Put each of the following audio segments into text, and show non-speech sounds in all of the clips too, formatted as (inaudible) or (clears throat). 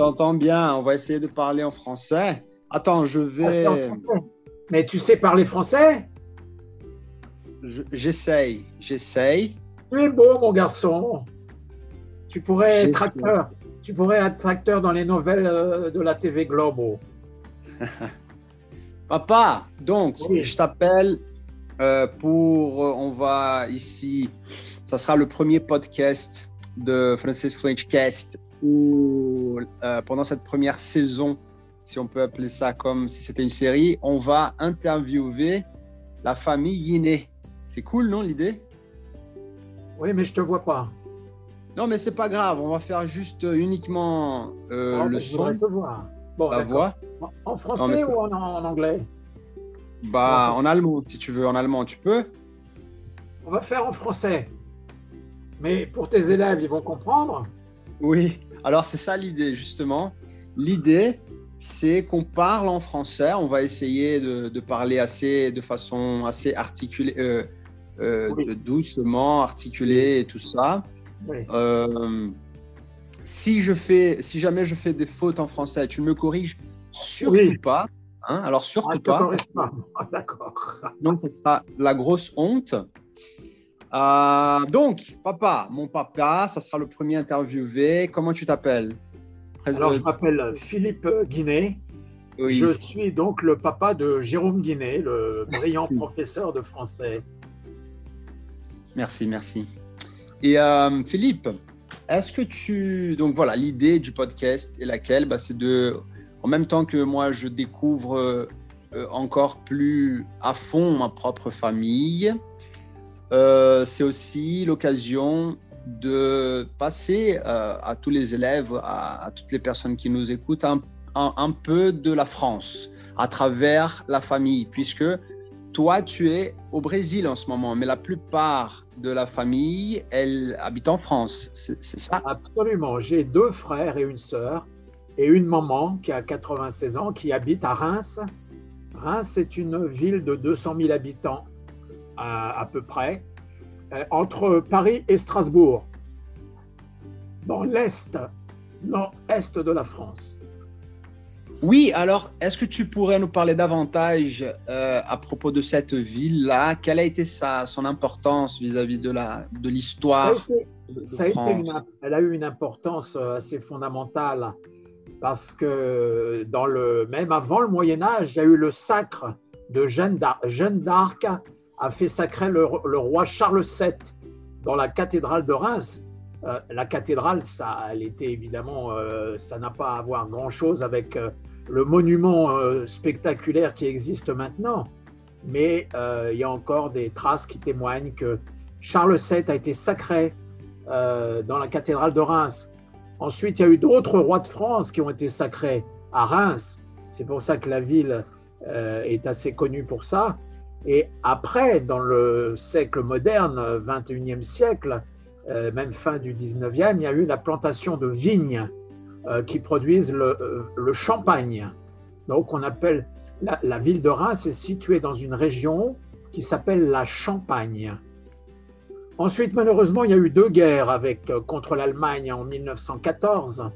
t'entends bien. On va essayer de parler en français. Attends, je vais. Mais tu sais parler français? J'essaye, j'essaye. Tu es beau, mon garçon. Tu pourrais être acteur. Tu pourrais être acteur dans les nouvelles euh, de la TV Globo. (laughs) Papa, donc, je t'appelle euh, pour. Euh, on va ici. Ça sera le premier podcast de Francis Frenchcast où, pendant cette première saison, si on peut appeler ça comme si c'était une série, on va interviewer la famille Yiné. C'est cool, non, l'idée? Oui, mais je te vois pas. Non, mais c'est pas grave. On va faire juste uniquement euh, ah, le son. Te voir. Bon, la voix? En français ou en, anglais? Bah, en allemand, si tu veux. En allemand, tu peux On va faire en français. Mais pour tes élèves, ils vont comprendre? Oui. Alors, c'est ça l'idée, justement. L'idée, c'est qu'on parle en français. On va essayer de, parler assez, de façon assez articulée. Euh, euh, doucement, articulé et tout ça. Euh, si je fais, si jamais je fais des fautes en français, tu me corriges surtout pas. Hein Alors surtout ah, pas. Ah, D'accord. Donc ce sera la grosse honte. Euh, donc, papa, mon papa, ça sera le premier interviewé. Comment tu t'appelles? Alors, je m'appelle Philippe Guinet. Je suis donc le papa de Jérôme Guinet, le brillant professeur de français. Merci, merci. Et euh, Philippe, est-ce que tu... Donc voilà, l'idée du podcast est laquelle? Bah, C'est de, en même temps que moi, je découvre euh, encore plus à fond ma propre famille, euh, c'est aussi l'occasion de passer à tous les élèves, à, toutes les personnes qui nous écoutent, un, un peu de la France à travers la famille, puisque toi, tu es au Brésil en ce moment, mais la plupart de la famille, elle habite en France, c'est ça? Absolument. J'ai deux frères et une sœur, et une maman qui a 96 ans, qui habite à Reims. Reims est une ville de 200 000 habitants à, peu près, euh, entre Paris et Strasbourg, dans l'est, nord-est de la France. Oui, alors est-ce que tu pourrais nous parler davantage euh, à propos de cette ville-là? Quelle a été sa, son importance vis-à-vis de, la, de l'histoire Elle a eu une importance euh, assez fondamentale parce que dans le, même avant le Moyen Âge, il y a eu le sacre de Jeanne d'Arc. A fait sacrer le, roi Charles VII dans la cathédrale de Reims. Euh, la cathédrale, ça, elle était évidemment, ça n'a pas à voir grand-chose avec le monument euh, spectaculaire qui existe maintenant, mais euh, il y a encore des traces qui témoignent que Charles VII a été sacré euh, dans la cathédrale de Reims. Ensuite, il y a eu d'autres rois de France qui ont été sacrés à Reims. C'est pour ça que la ville est assez connue pour ça. Et après, dans le siècle moderne, 21e siècle, même fin du 19e, il y a eu la plantation de vignes euh, qui produisent euh, le, champagne. Donc on appelle la, ville de Reims est située dans une région qui s'appelle la Champagne. Ensuite, malheureusement, il y a eu deux guerres avec, euh, contre l'Allemagne en 1914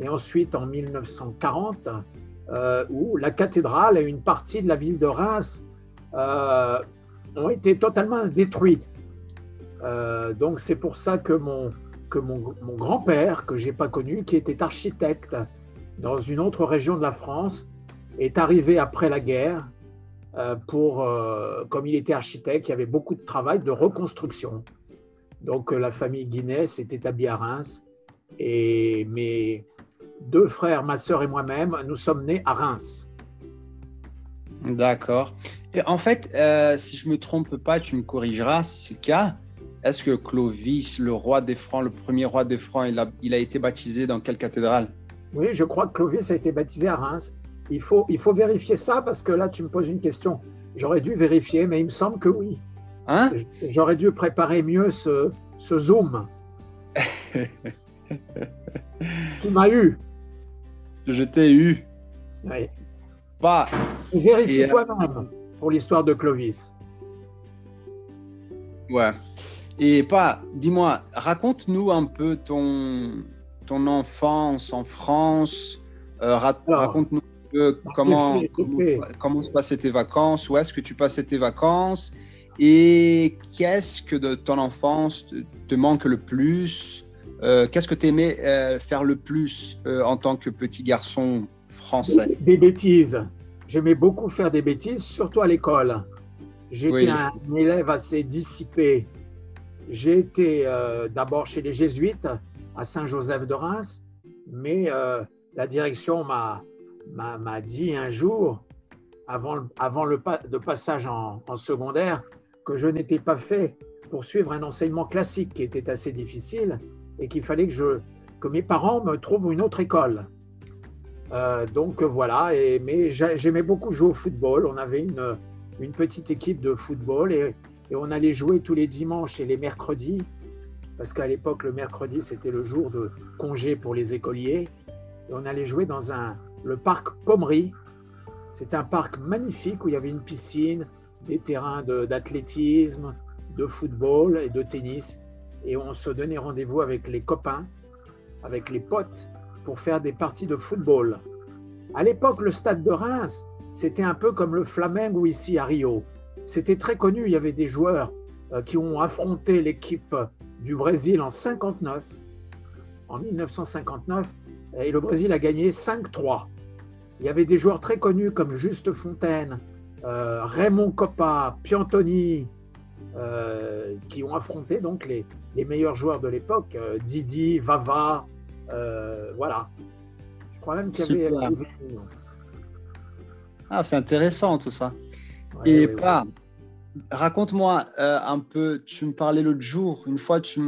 et ensuite en 1940, où la cathédrale et une partie de la ville de Reims ont été totalement détruites. donc c'est pour ça que mon, que mon, grand-père, que j'ai pas connu, qui était architecte dans une autre région de la France, est arrivé après la guerre euh, pour, euh, comme il était architecte, il y avait beaucoup de travail de reconstruction. Donc euh, la famille Guinness s'est établie à Reims et mes deux frères, ma sœur et moi-même, nous sommes nés à Reims. D'accord. En fait, si je me trompe pas, tu me corrigeras si c'est le cas. Est-ce que Clovis, le roi des Francs, le premier roi des Francs, il a, il a été baptisé dans quelle cathédrale? Oui, je crois que Clovis a été baptisé à Reims. Il faut, il faut vérifier ça parce que là, tu me poses une question. J'aurais dû vérifier, mais il me semble que oui. Hein? J'aurais dû préparer mieux ce, ce zoom. (laughs) tu m'as eu. Je t'ai eu. Oui. Pas. Vérifie toi-même pour l'histoire de Clovis. Ouais. Et pas, dis-moi, raconte-nous un peu ton, ton enfance en France. Raconte-nous comment, comment, se passaient tes vacances, où est-ce que tu passais tes vacances et qu'est-ce que de ton enfance te, manque le plus Qu'est-ce que tu aimais faire le plus en tant que petit garçon français? Des bêtises. J'aimais beaucoup faire des bêtises, surtout à l'école. J'étais un élève assez dissipé. J'ai été euh, d'abord chez les jésuites à Saint-Joseph de Reims, mais euh, la direction m'a dit un jour, avant, le, avant le, passage en, en secondaire, que je n'étais pas fait pour suivre un enseignement classique qui était assez difficile et qu'il fallait que, je, que mes parents me trouvent une autre école. Euh, donc voilà, et, mais j'aimais beaucoup jouer au football. On avait une, petite équipe de football et, on allait jouer tous les dimanches et les mercredis, parce qu'à l'époque, le mercredi, c'était le jour de congé pour les écoliers. Et on allait jouer dans un, le parc Pommery. C'est un parc magnifique où il y avait une piscine, des terrains d'athlétisme, de football et de tennis. Et on se donnait rendez-vous avec les copains, avec les potes, pour faire des parties de football. À l'époque, le stade de Reims, c'était un peu comme le Flamengo ici à Rio. C'était très connu, il y avait des joueurs euh, qui ont affronté l'équipe du Brésil en 59, en 1959, et le Brésil a gagné 5-3. Il y avait des joueurs très connus comme Juste Fontaine, euh, Raymond Coppa, Piantoni, euh, qui ont affronté donc les, meilleurs joueurs de l'époque, Didi, Vava, voilà. Je crois même qu'il y avait ah, c'est intéressant tout ça. Et pas, raconte-moi euh, un peu, tu me parlais l'autre jour, une fois tu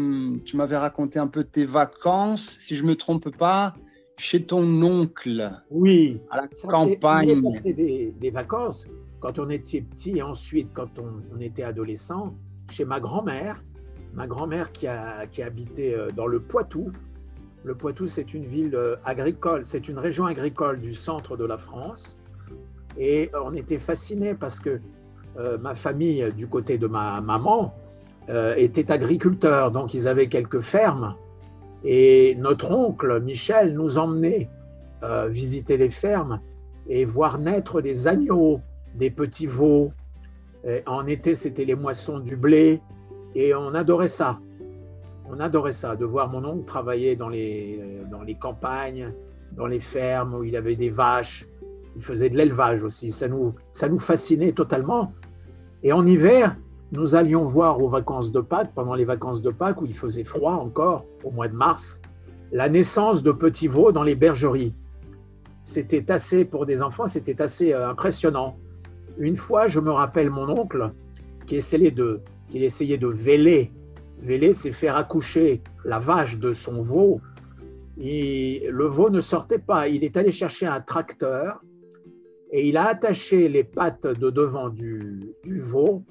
m'avais raconté un peu tes vacances, si je ne me trompe pas, chez ton oncle. Oui, à la campagne. On des, des, vacances quand on était petit et ensuite quand on, était adolescent chez ma grand-mère, ma grand-mère qui, a, qui habitait euh, dans le Poitou. Le Poitou, c'est une ville euh, agricole, c'est une région agricole du centre de la France. Et on était fascinés parce que euh, ma famille, du côté de ma maman, euh, était agriculteur, donc ils avaient quelques fermes. Et notre oncle Michel nous emmenait euh, visiter les fermes et voir naître des agneaux, des petits veaux. en été, c'était les moissons du blé et on adorait ça. On adorait ça, de voir mon oncle travailler dans les, dans les campagnes, dans les fermes où il avait des vaches il faisait de l'élevage aussi. Ça nous, ça nous fascinait totalement. Et en hiver, nous allions voir aux vacances de Pâques, pendant les vacances de Pâques, où il faisait froid encore, au mois de mars, la naissance de petits veaux dans les bergeries. C'était assez, pour des enfants, c'était assez euh, impressionnant. Une fois, je me rappelle mon oncle qui essayait de, qui essayait de véler. Véler, c'est faire accoucher la vache de son veau. Le veau ne sortait pas. Il est allé chercher un tracteur et il a attaché les pattes de devant du, veau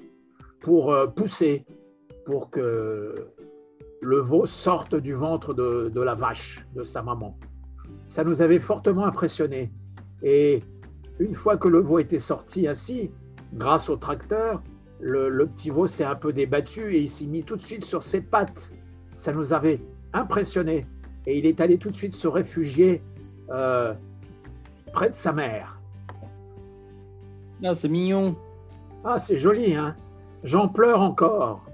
pour euh, pousser, pour que le veau sorte du ventre de, la vache, de sa maman. Ça nous avait fortement impressionnés. Et une fois que le veau était sorti ainsi, grâce au tracteur, le, petit veau s'est un peu débattu et il s'est mis tout de suite sur ses pattes. Ça nous avait impressionnés. Et il est allé tout de suite se réfugier euh, près de sa mère. Ah, c'est mignon. Ah, c'est joli, hein J'en pleure encore.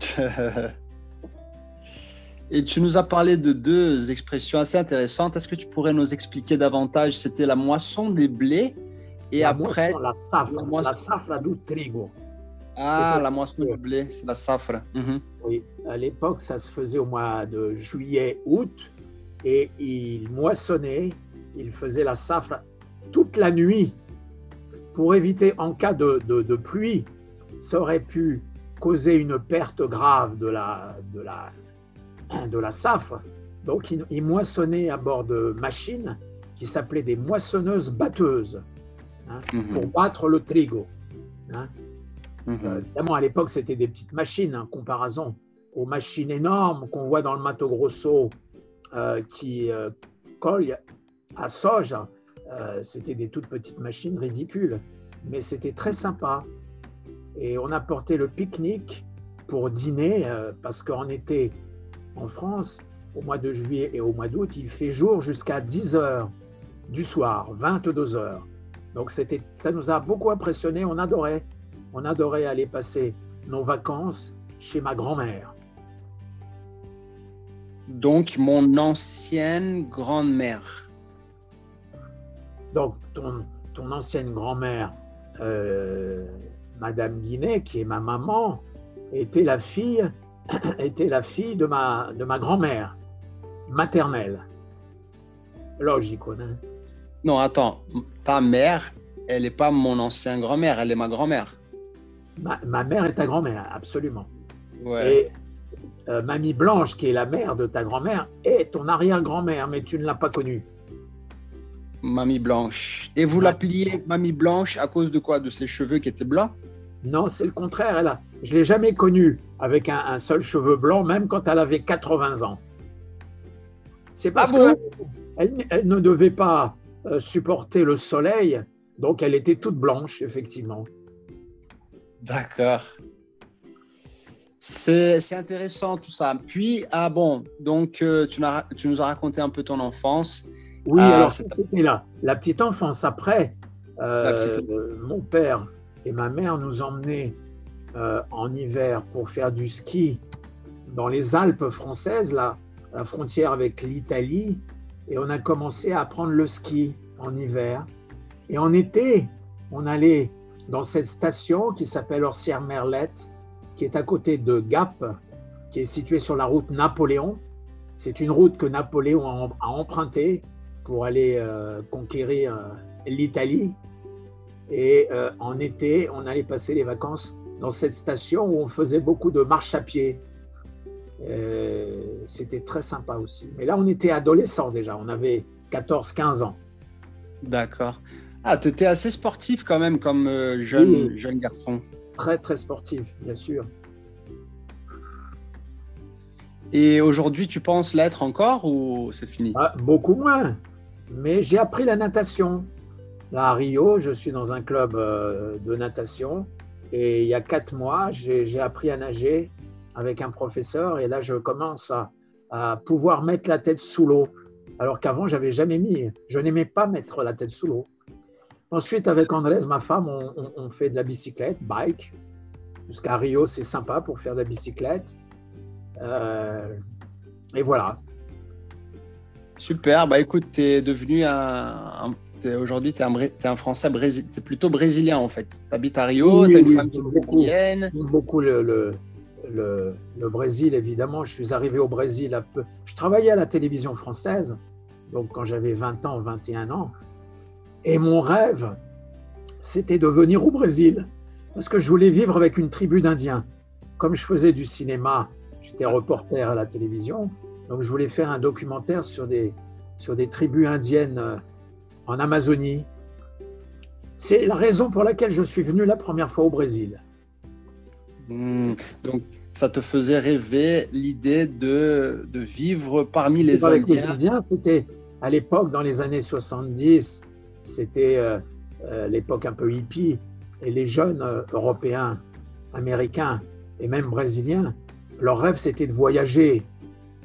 (laughs) Et tu nous as parlé de deux expressions assez intéressantes. Est-ce que tu pourrais nous expliquer davantage? C'était la moisson des blés et après. la safra, la, safra du trigo. Ah, la moisson du blé, c'est la safra. Mhm. Oui, à l'époque, ça se faisait au mois de juillet, août, et il moissonnait, il faisait la safra toute la nuit pour éviter en cas de, pluie, ça aurait pu causer une perte grave de la, de la, de la safre. Donc, il, moissonnait à bord de machines qui s'appelaient des moissonneuses batteuses hein, mhm. pour battre le trigo. Hein. Mhm. Euh, évidemment, à l'époque, c'était des petites machines en comparaison aux machines énormes qu'on voit dans le Mato Grosso euh, qui euh, collent à soja c'était des toutes petites machines ridicules, mais c'était très sympa. Et on a porté le pique-nique pour dîner, parce qu'en été, en France, au mois de juillet et au mois d'août, il fait jour jusqu'à 10 heures du soir, 22 heures. Donc c'était, ça nous a beaucoup impressionné, on adorait, on adorait aller passer nos vacances chez ma grand-mère. Donc mon ancienne grand-mère. Donc ton, ton ancienne grand-mère, euh, Madame Guinet, qui est ma maman, était la fille, (clears throat) était la fille de ma, de ma grand-mère maternelle. Logique, hein Non, attends, ta mère, elle n'est pas mon ancien grand-mère, elle est ma grand-mère. Ma, mère est ta grand-mère, absolument. Et euh, Mamie Blanche, qui est la mère de ta grand-mère, est ton arrière-grand-mère, mais tu ne l'as pas connue. Mamie Blanche. Et vous l'appeliez Mamie Blanche à cause de quoi? De ses cheveux qui étaient blancs? Non, c'est le contraire. Elle a, je ne l'ai jamais connue avec un, seul cheveu blanc, même quand elle avait 80 ans. C'est parce ah qu'elle elle ne devait pas supporter le soleil, donc elle était toute blanche, effectivement. D'accord. C'est intéressant tout ça. Puis, ah bon, donc euh, tu, tu, nous as raconté un peu ton enfance. Oui, ah, alors c'était là. La petite enfance. Après, euh, mon père et ma mère nous emmenaient euh, en hiver pour faire du ski dans les Alpes françaises, là, à la frontière avec l'Italie. Et on a commencé à apprendre le ski en hiver. Et en été, on allait dans cette station qui s'appelle Orsières-Merlette, qui est à côté de Gap, qui est située sur la route Napoléon. C'est une route que Napoléon a empruntée pour aller euh, conquérir euh, l'Italie. Et euh, en été, on allait passer les vacances dans cette station où on faisait beaucoup de marche à pied. C'était très sympa aussi. Mais là, on était adolescents déjà, on avait 14-15 ans. D'accord. Ah, tu étais assez sportif quand même comme jeune, jeune garçon. Très, très sportif, bien sûr. Et aujourd'hui, tu penses l'être encore ou c'est fini? Ah, Beaucoup moins mais j'ai appris la natation. Là, à Rio, je suis dans un club euh, de natation et il y a quatre mois, j'ai appris à nager avec un professeur et là, je commence à, pouvoir mettre la tête sous l'eau. Alors qu'avant, j'avais jamais mis, je n'aimais pas mettre la tête sous l'eau. Ensuite, avec Andrés, ma femme, on, fait de la bicyclette, bike. Jusqu'à Rio, c'est sympa pour faire de la bicyclette. Euh, et voilà. Super, bah écoute, tu es devenu un. Aujourd'hui, tu es, es, un Français, tu es plutôt brésilien en fait. Tu habites à Rio, tu as une qui est brésilienne. J'aime beaucoup le, le, le, Brésil, évidemment. Je suis arrivé au Brésil un peu. Je travaillais à la télévision française, donc quand j'avais 20 ans, 21 ans. Et mon rêve, c'était de venir au Brésil, parce que je voulais vivre avec une tribu d'Indiens. Comme je faisais du cinéma, j'étais reporter à la télévision, donc je voulais faire un documentaire sur des, sur des tribus indiennes euh, en Amazonie. C'est la raison pour laquelle je suis venu la première fois au Brésil. Hmm. donc ça te faisait rêver l'idée de, de, vivre parmi les Indiens? C'était à l'époque, dans les années 70, c'était euh, euh, l'époque un peu hippie, et les jeunes européens, américains et même brésiliens, leur rêve c'était de voyager,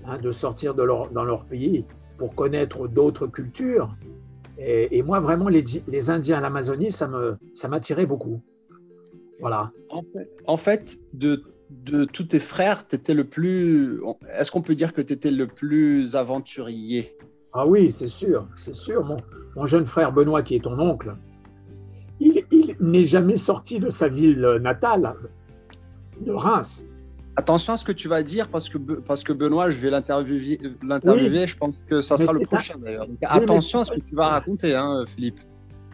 Hein, de sortir de leur, dans leur pays pour connaître d'autres cultures. Et, moi, vraiment, les, les Indiens à l'Amazonie, ça m'attirait ça beaucoup. Voilà. En fait, de, de tous tes frères, tu étais le plus. Est-ce qu'on peut dire que tu étais le plus aventurier? Ah oui, c'est sûr, c'est sûr. Mon, mon, jeune frère Benoît, qui est ton oncle, il, il n'est jamais sorti de sa ville natale, de Reims. Attention à ce que tu vas dire parce que, parce que Benoît, je vais l'interviewer. Je pense que ça sera le prochain d'ailleurs. attention à ce que tu vas raconter, hein, Philippe.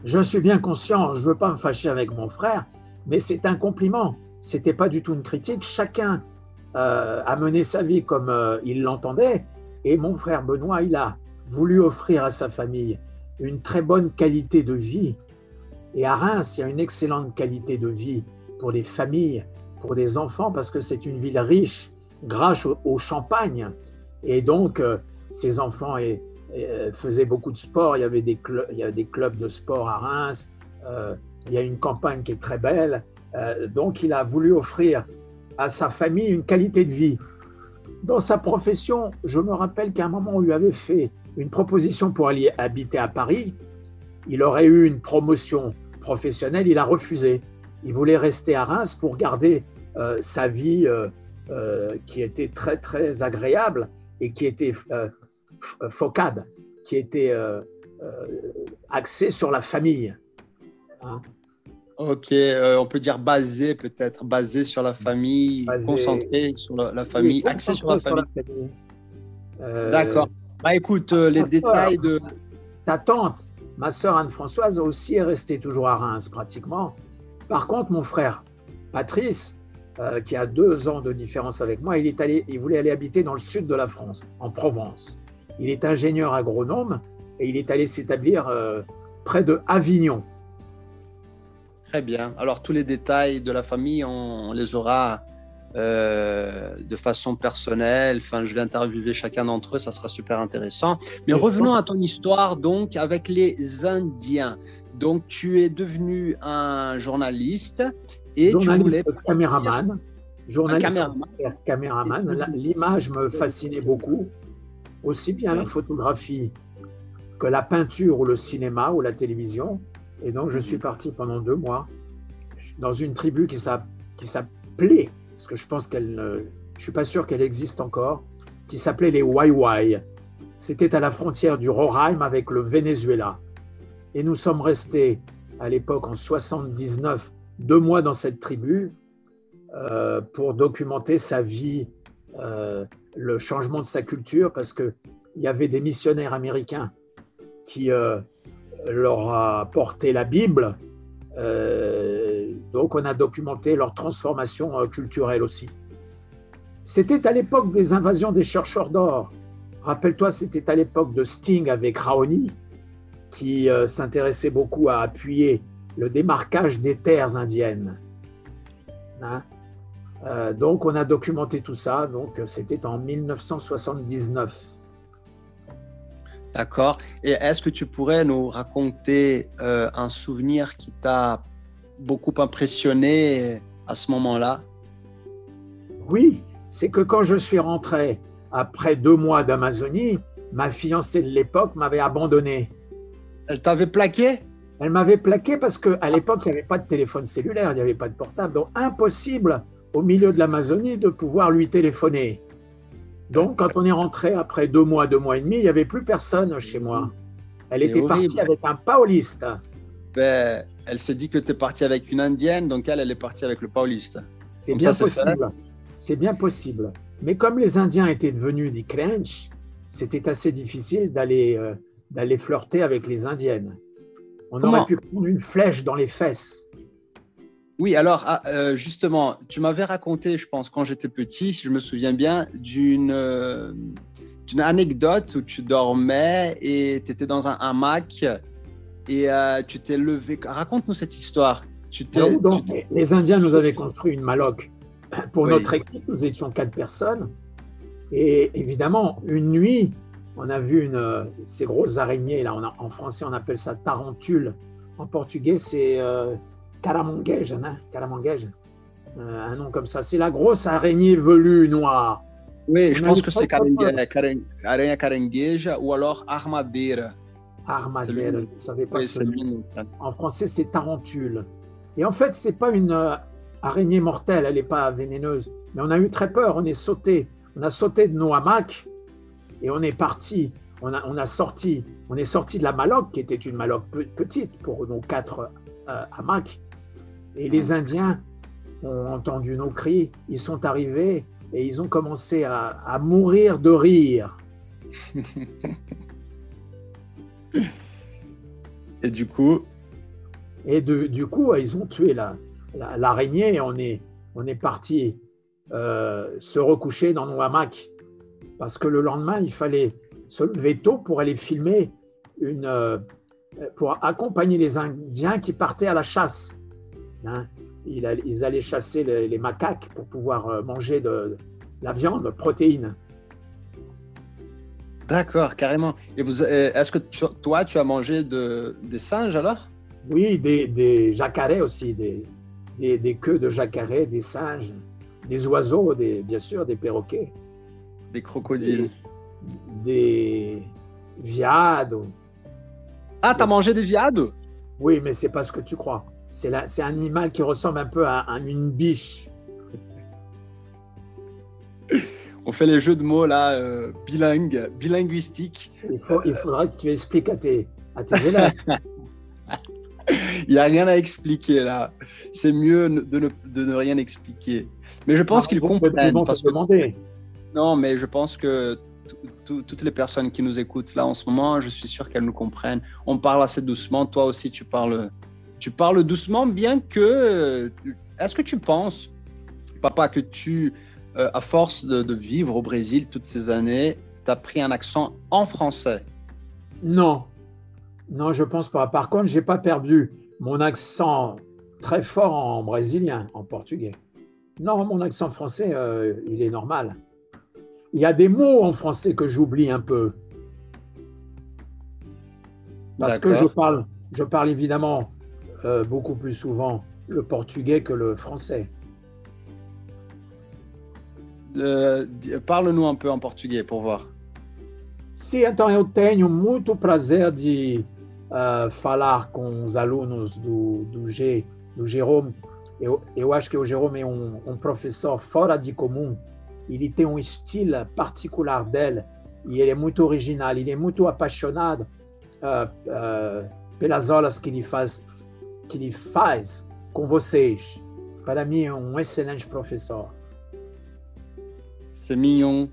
Je suis bien conscient, je ne veux pas me fâcher avec mon frère, mais c'est un compliment. C'était pas du tout une critique. Chacun euh, a mené sa vie comme euh, il l'entendait. Et mon frère Benoît, il a voulu offrir à sa famille une très bonne qualité de vie. Et à Reims, il y a une excellente qualité de vie pour les familles pour des enfants parce que c'est une ville riche grâce au, champagne. Et donc, euh, ces enfants euh, faisaient beaucoup de sport. Il y avait des, il y a des clubs de sport à Reims. Il y a une campagne qui est très belle. Donc, il a voulu offrir à sa famille une qualité de vie. dans sa profession, je me rappelle qu'à un moment, on lui avait fait une proposition pour aller habiter à Paris. Il aurait eu une promotion professionnelle, il a refusé. Il voulait rester à Reims pour garder euh, sa vie euh, euh, qui était très très agréable et qui était focade, qui était axée sur la famille. Hein. Ok, on peut dire basé peut-être, basé sur la famille, concentré sur la, famille, axé sur la famille. D'accord. Bah écoute, les détails de... Ta tante, ma sœur Anne-Françoise aussi est restée toujours à Reims pratiquement. Par contre, mon frère Patrice, euh, qui a deux ans de différence avec moi, il, est allé, il voulait aller habiter dans le sud de la France, en Provence. Il est ingénieur agronome et il est allé s'établir euh, près de Avignon. Très bien. Alors tous les détails de la famille, on, les aura euh, de façon personnelle. Enfin, je vais interviewer chacun d'entre eux, ça sera super intéressant. Mais revenons à ton histoire donc avec les Indiens. Donc tu es devenu un journaliste et tu voulais caméraman, journaliste, caméraman. L'image me fascinait beaucoup, aussi bien la photographie que la peinture ou le cinéma ou la télévision. Et donc je suis mhm. parti pendant deux mois dans une tribu qui s'appelait, parce que je pense qu'elle ne, je suis pas sûr qu'elle existe encore, qui s'appelait les Waiwai. C'était à la frontière du Roraima avec le Venezuela. Et nous sommes restés à l'époque en 79 deux mois dans cette tribu euh, pour documenter sa vie, euh, le changement de sa culture, parce qu'il y avait des missionnaires américains qui euh, leur a porté la Bible. donc on a documenté leur transformation culturelle aussi. C'était à l'époque des invasions des chercheurs d'or. Rappelle-toi, c'était à l'époque de Sting avec Raoni, qui s'intéressait beaucoup à appuyer le démarquage des terres indiennes. Hein? Euh, donc on a documenté tout ça, donc c'était en 1979. D'accord. Et est-ce que tu pourrais nous raconter euh, un souvenir qui t'a beaucoup impressionné à ce moment-là? Oui, c'est que quand je suis rentré après deux mois d'Amazonie, ma fiancée de l'époque m'avait abandonné. Elle t'avait plaqué? Elle m'avait plaqué parce qu'à l'époque, il n'y avait pas de téléphone cellulaire, il n'y avait pas de portable. Donc, impossible au milieu de l'Amazonie de pouvoir lui téléphoner. Donc, quand on est rentré après deux mois, deux mois et demi, il n'y avait plus personne chez moi. Elle était partie avec un pauliste. Ben, elle s'est dit que tu es parti avec une indienne, donc elle, elle est partie avec le pauliste. C'est bien possible. C'est bien possible. Mais comme les Indiens étaient devenus des clench, c'était assez difficile d'aller euh, d'aller flirter avec les Indiennes. On aurait pu prendre une flèche dans les fesses. Oui, alors ah, euh, justement, tu m'avais raconté, je pense, quand j'étais petit, si je me souviens bien, d'une euh, anecdote où tu dormais et tu étais dans un hamac et euh, tu t'es levé. Raconte-nous cette histoire. Tu les Indiens nous avaient construit une maloque. (clears throat) Pour notre équipe, nous étions quatre personnes. Et évidemment, une nuit, on a vu une, ces grosses araignées, là, en français on appelle ça tarentule, en portugais c'est euh, caramanguejo, hein, euh, un nom comme ça. C'est la grosse araignée velue noire. Oui, je pense que c'est araignée carangueja ou alors armadeira. Armadeira, je ne savais pas En français c'est tarentule. Et en fait, c'est pas une euh, araignée mortelle, elle n'est pas vénéneuse. Mais on a eu très peur, on est sauté. On a sauté de nos hamacs et on est parti, on a, on a sorti, on est sorti de la maloque, qui était une maloque petite pour nos quatre euh, hamacs. Et les Indiens ont entendu nos cris, ils sont arrivés et ils ont commencé à, mourir de rire. (laughs) et du coup? Et du coup, ils ont tué l'araignée la, et on est, on est parti euh, se recoucher dans nos hamacs parce que le lendemain, il fallait se lever tôt pour aller filmer, une, euh, pour accompagner les Indiens qui partaient à la chasse. Hein. ils, allaient chasser les, macaques pour pouvoir euh, manger de, la viande, protéines. D'accord, carrément. Et vous, euh, est-ce que toi, tu as mangé de, des singes alors? Oui, des, des jacarets aussi, des, des, queues de jacarets, des singes, des oiseaux, des, bien sûr, des perroquets. Des crocodiles. Des, viades. Ah, t'as mangé des viades? Oui, mais c'est pas ce que tu crois. C'est un animal qui ressemble un peu à, une biche. (laughs) On fait les jeux de mots là, euh, bilingues, bilinguistiques. Il, faut, il faudra que tu expliques à tes, à tes élèves. (laughs) Il n'y a rien à expliquer là. C'est mieux de ne, de ne, rien expliquer. Mais je pense qu'ils comprennent. Parce que... Non, mais je pense que toutes les personnes qui nous écoutent là en ce moment, je suis sûr qu'elles nous comprennent. On parle assez doucement. Toi aussi, tu parles, tu parles doucement, bien que. Est-ce que tu penses, papa, que tu, euh, à force de, de, vivre au Brésil toutes ces années, tu as pris un accent en français? Non, non, je pense pas. Par contre, j'ai pas perdu mon accent très fort en brésilien, en portugais. Non, mon accent français, euh, il est normal. Il y a des mots en français que j'oublie un peu. Parce que je parle, je parle évidemment euh, beaucoup plus souvent le portugais que le français. Parle-nous un peu en portugais pour voir. Si, então eu tenho muito prazer de uh, falar com os alunos do, do G, do Jerome. Eu, eu acho que o Jerome é um, um professor fora de comum. Ele tem um estilo particular dele e ele é muito original. Ele é muito apaixonado uh, uh, pelas aulas que ele faz, que ele faz com vocês. Para mim é um excelente professor. C'est mignon.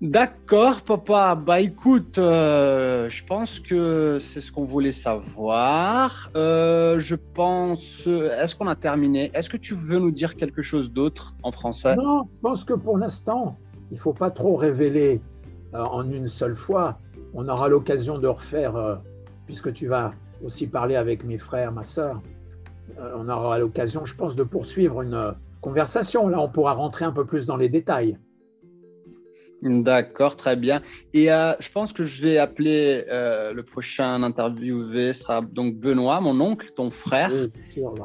D'accord, papa. Bah écoute, euh, je pense que c'est ce qu'on voulait savoir. Euh, je pense. Est-ce qu'on a terminé? Est-ce que tu veux nous dire quelque chose d'autre en français? Non, je pense que pour l'instant, il ne faut pas trop révéler euh, en une seule fois. On aura l'occasion de refaire, puisque tu vas aussi parler avec mes frères, ma sœur. on aura l'occasion, je pense, de poursuivre une conversation. Là, on pourra rentrer un peu plus dans les détails. D'accord, très bien. Et euh, je pense que je vais appeler euh, le prochain interviewé sera donc Benoît, mon oncle, ton frère.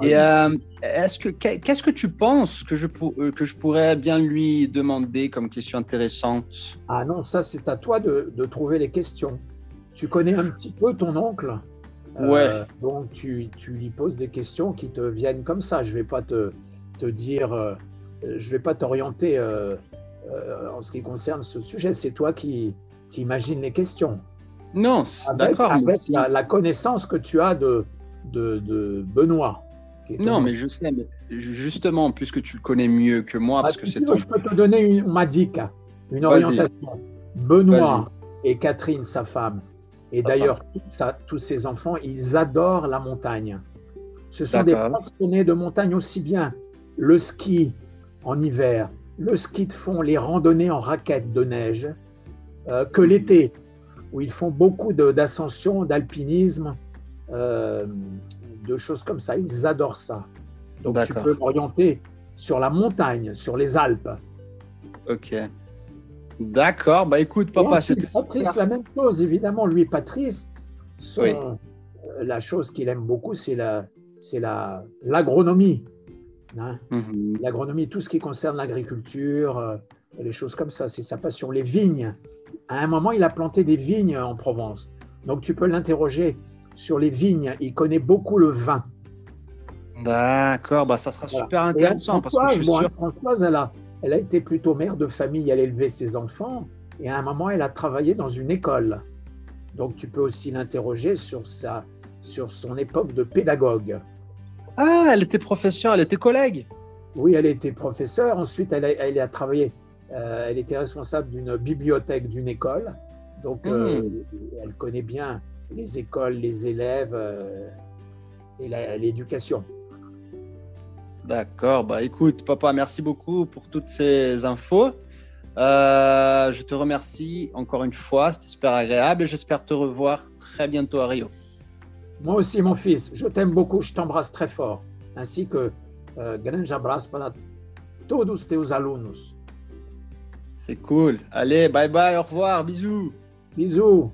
Et euh, est-ce que qu'est-ce que tu penses que je que je pourrais bien lui demander comme question intéressante? Ah non, ça c'est à toi de, de, trouver les questions. Tu connais un petit peu ton oncle? Ouais. donc tu, tu, lui poses des questions qui te viennent comme ça. Je vais pas te, te dire, je vais pas t'orienter euh, en ce qui concerne ce sujet. C'est toi qui, qui imagines les questions. Non, d'accord. Avec la, connaissance que tu as de, de, Benoît. Non, mais je sais, mais justement, puisque tu le connais mieux que moi, parce ah, que c'est Je peux te donner une une orientation. Benoît et Catherine, sa femme, et d'ailleurs tous ses enfants, ils adorent la montagne. Ce sont des passionnés de montagne aussi bien le ski en hiver le ski de fond, les randonnées en raquettes de neige, euh, que l'été, où ils font beaucoup d'ascension, d'alpinisme, euh, de choses comme ça. Ils adorent ça. Donc tu peux m'orienter sur la montagne, sur les Alpes. Ok. D'accord. Bah écoute, papa, c'était. Patrice, la même chose, évidemment. Lui, Patrice, euh, la chose qu'il aime beaucoup, c'est l'agronomie. Hein. Mhm. L'agronomie, tout ce qui concerne l'agriculture, euh, les choses comme ça, c'est sa passion. Les vignes. À un moment, il a planté des vignes en Provence. Donc tu peux l'interroger sur les vignes. Il connaît beaucoup le vin. D'accord, bah ça sera super intéressant. Parce que Françoise elle, a, elle a été plutôt mère de famille, elle élevait ses enfants. Et à un moment, elle a travaillé dans une école. Donc tu peux aussi l'interroger sur, sa, sur son époque de pédagogue. Ah, elle était professeure, elle était collègue. Oui, elle était professeure. Ensuite, elle a, elle a travaillé. Euh, elle était responsable d'une bibliothèque d'une école. Donc, euh, hmm. elle connaît bien les écoles, les élèves euh, et l'éducation. D'accord. Bah, écoute, papa, merci beaucoup pour toutes ces infos. je te remercie encore une fois. C'était super agréable et j'espère te revoir très bientôt à Rio. Moi aussi, mon fils, je t'aime beaucoup, je t'embrasse très fort, ainsi que euh, grande abraço para todos teus alunos. C'est cool. Allez, bye bye, au revoir, bisous. Bisous.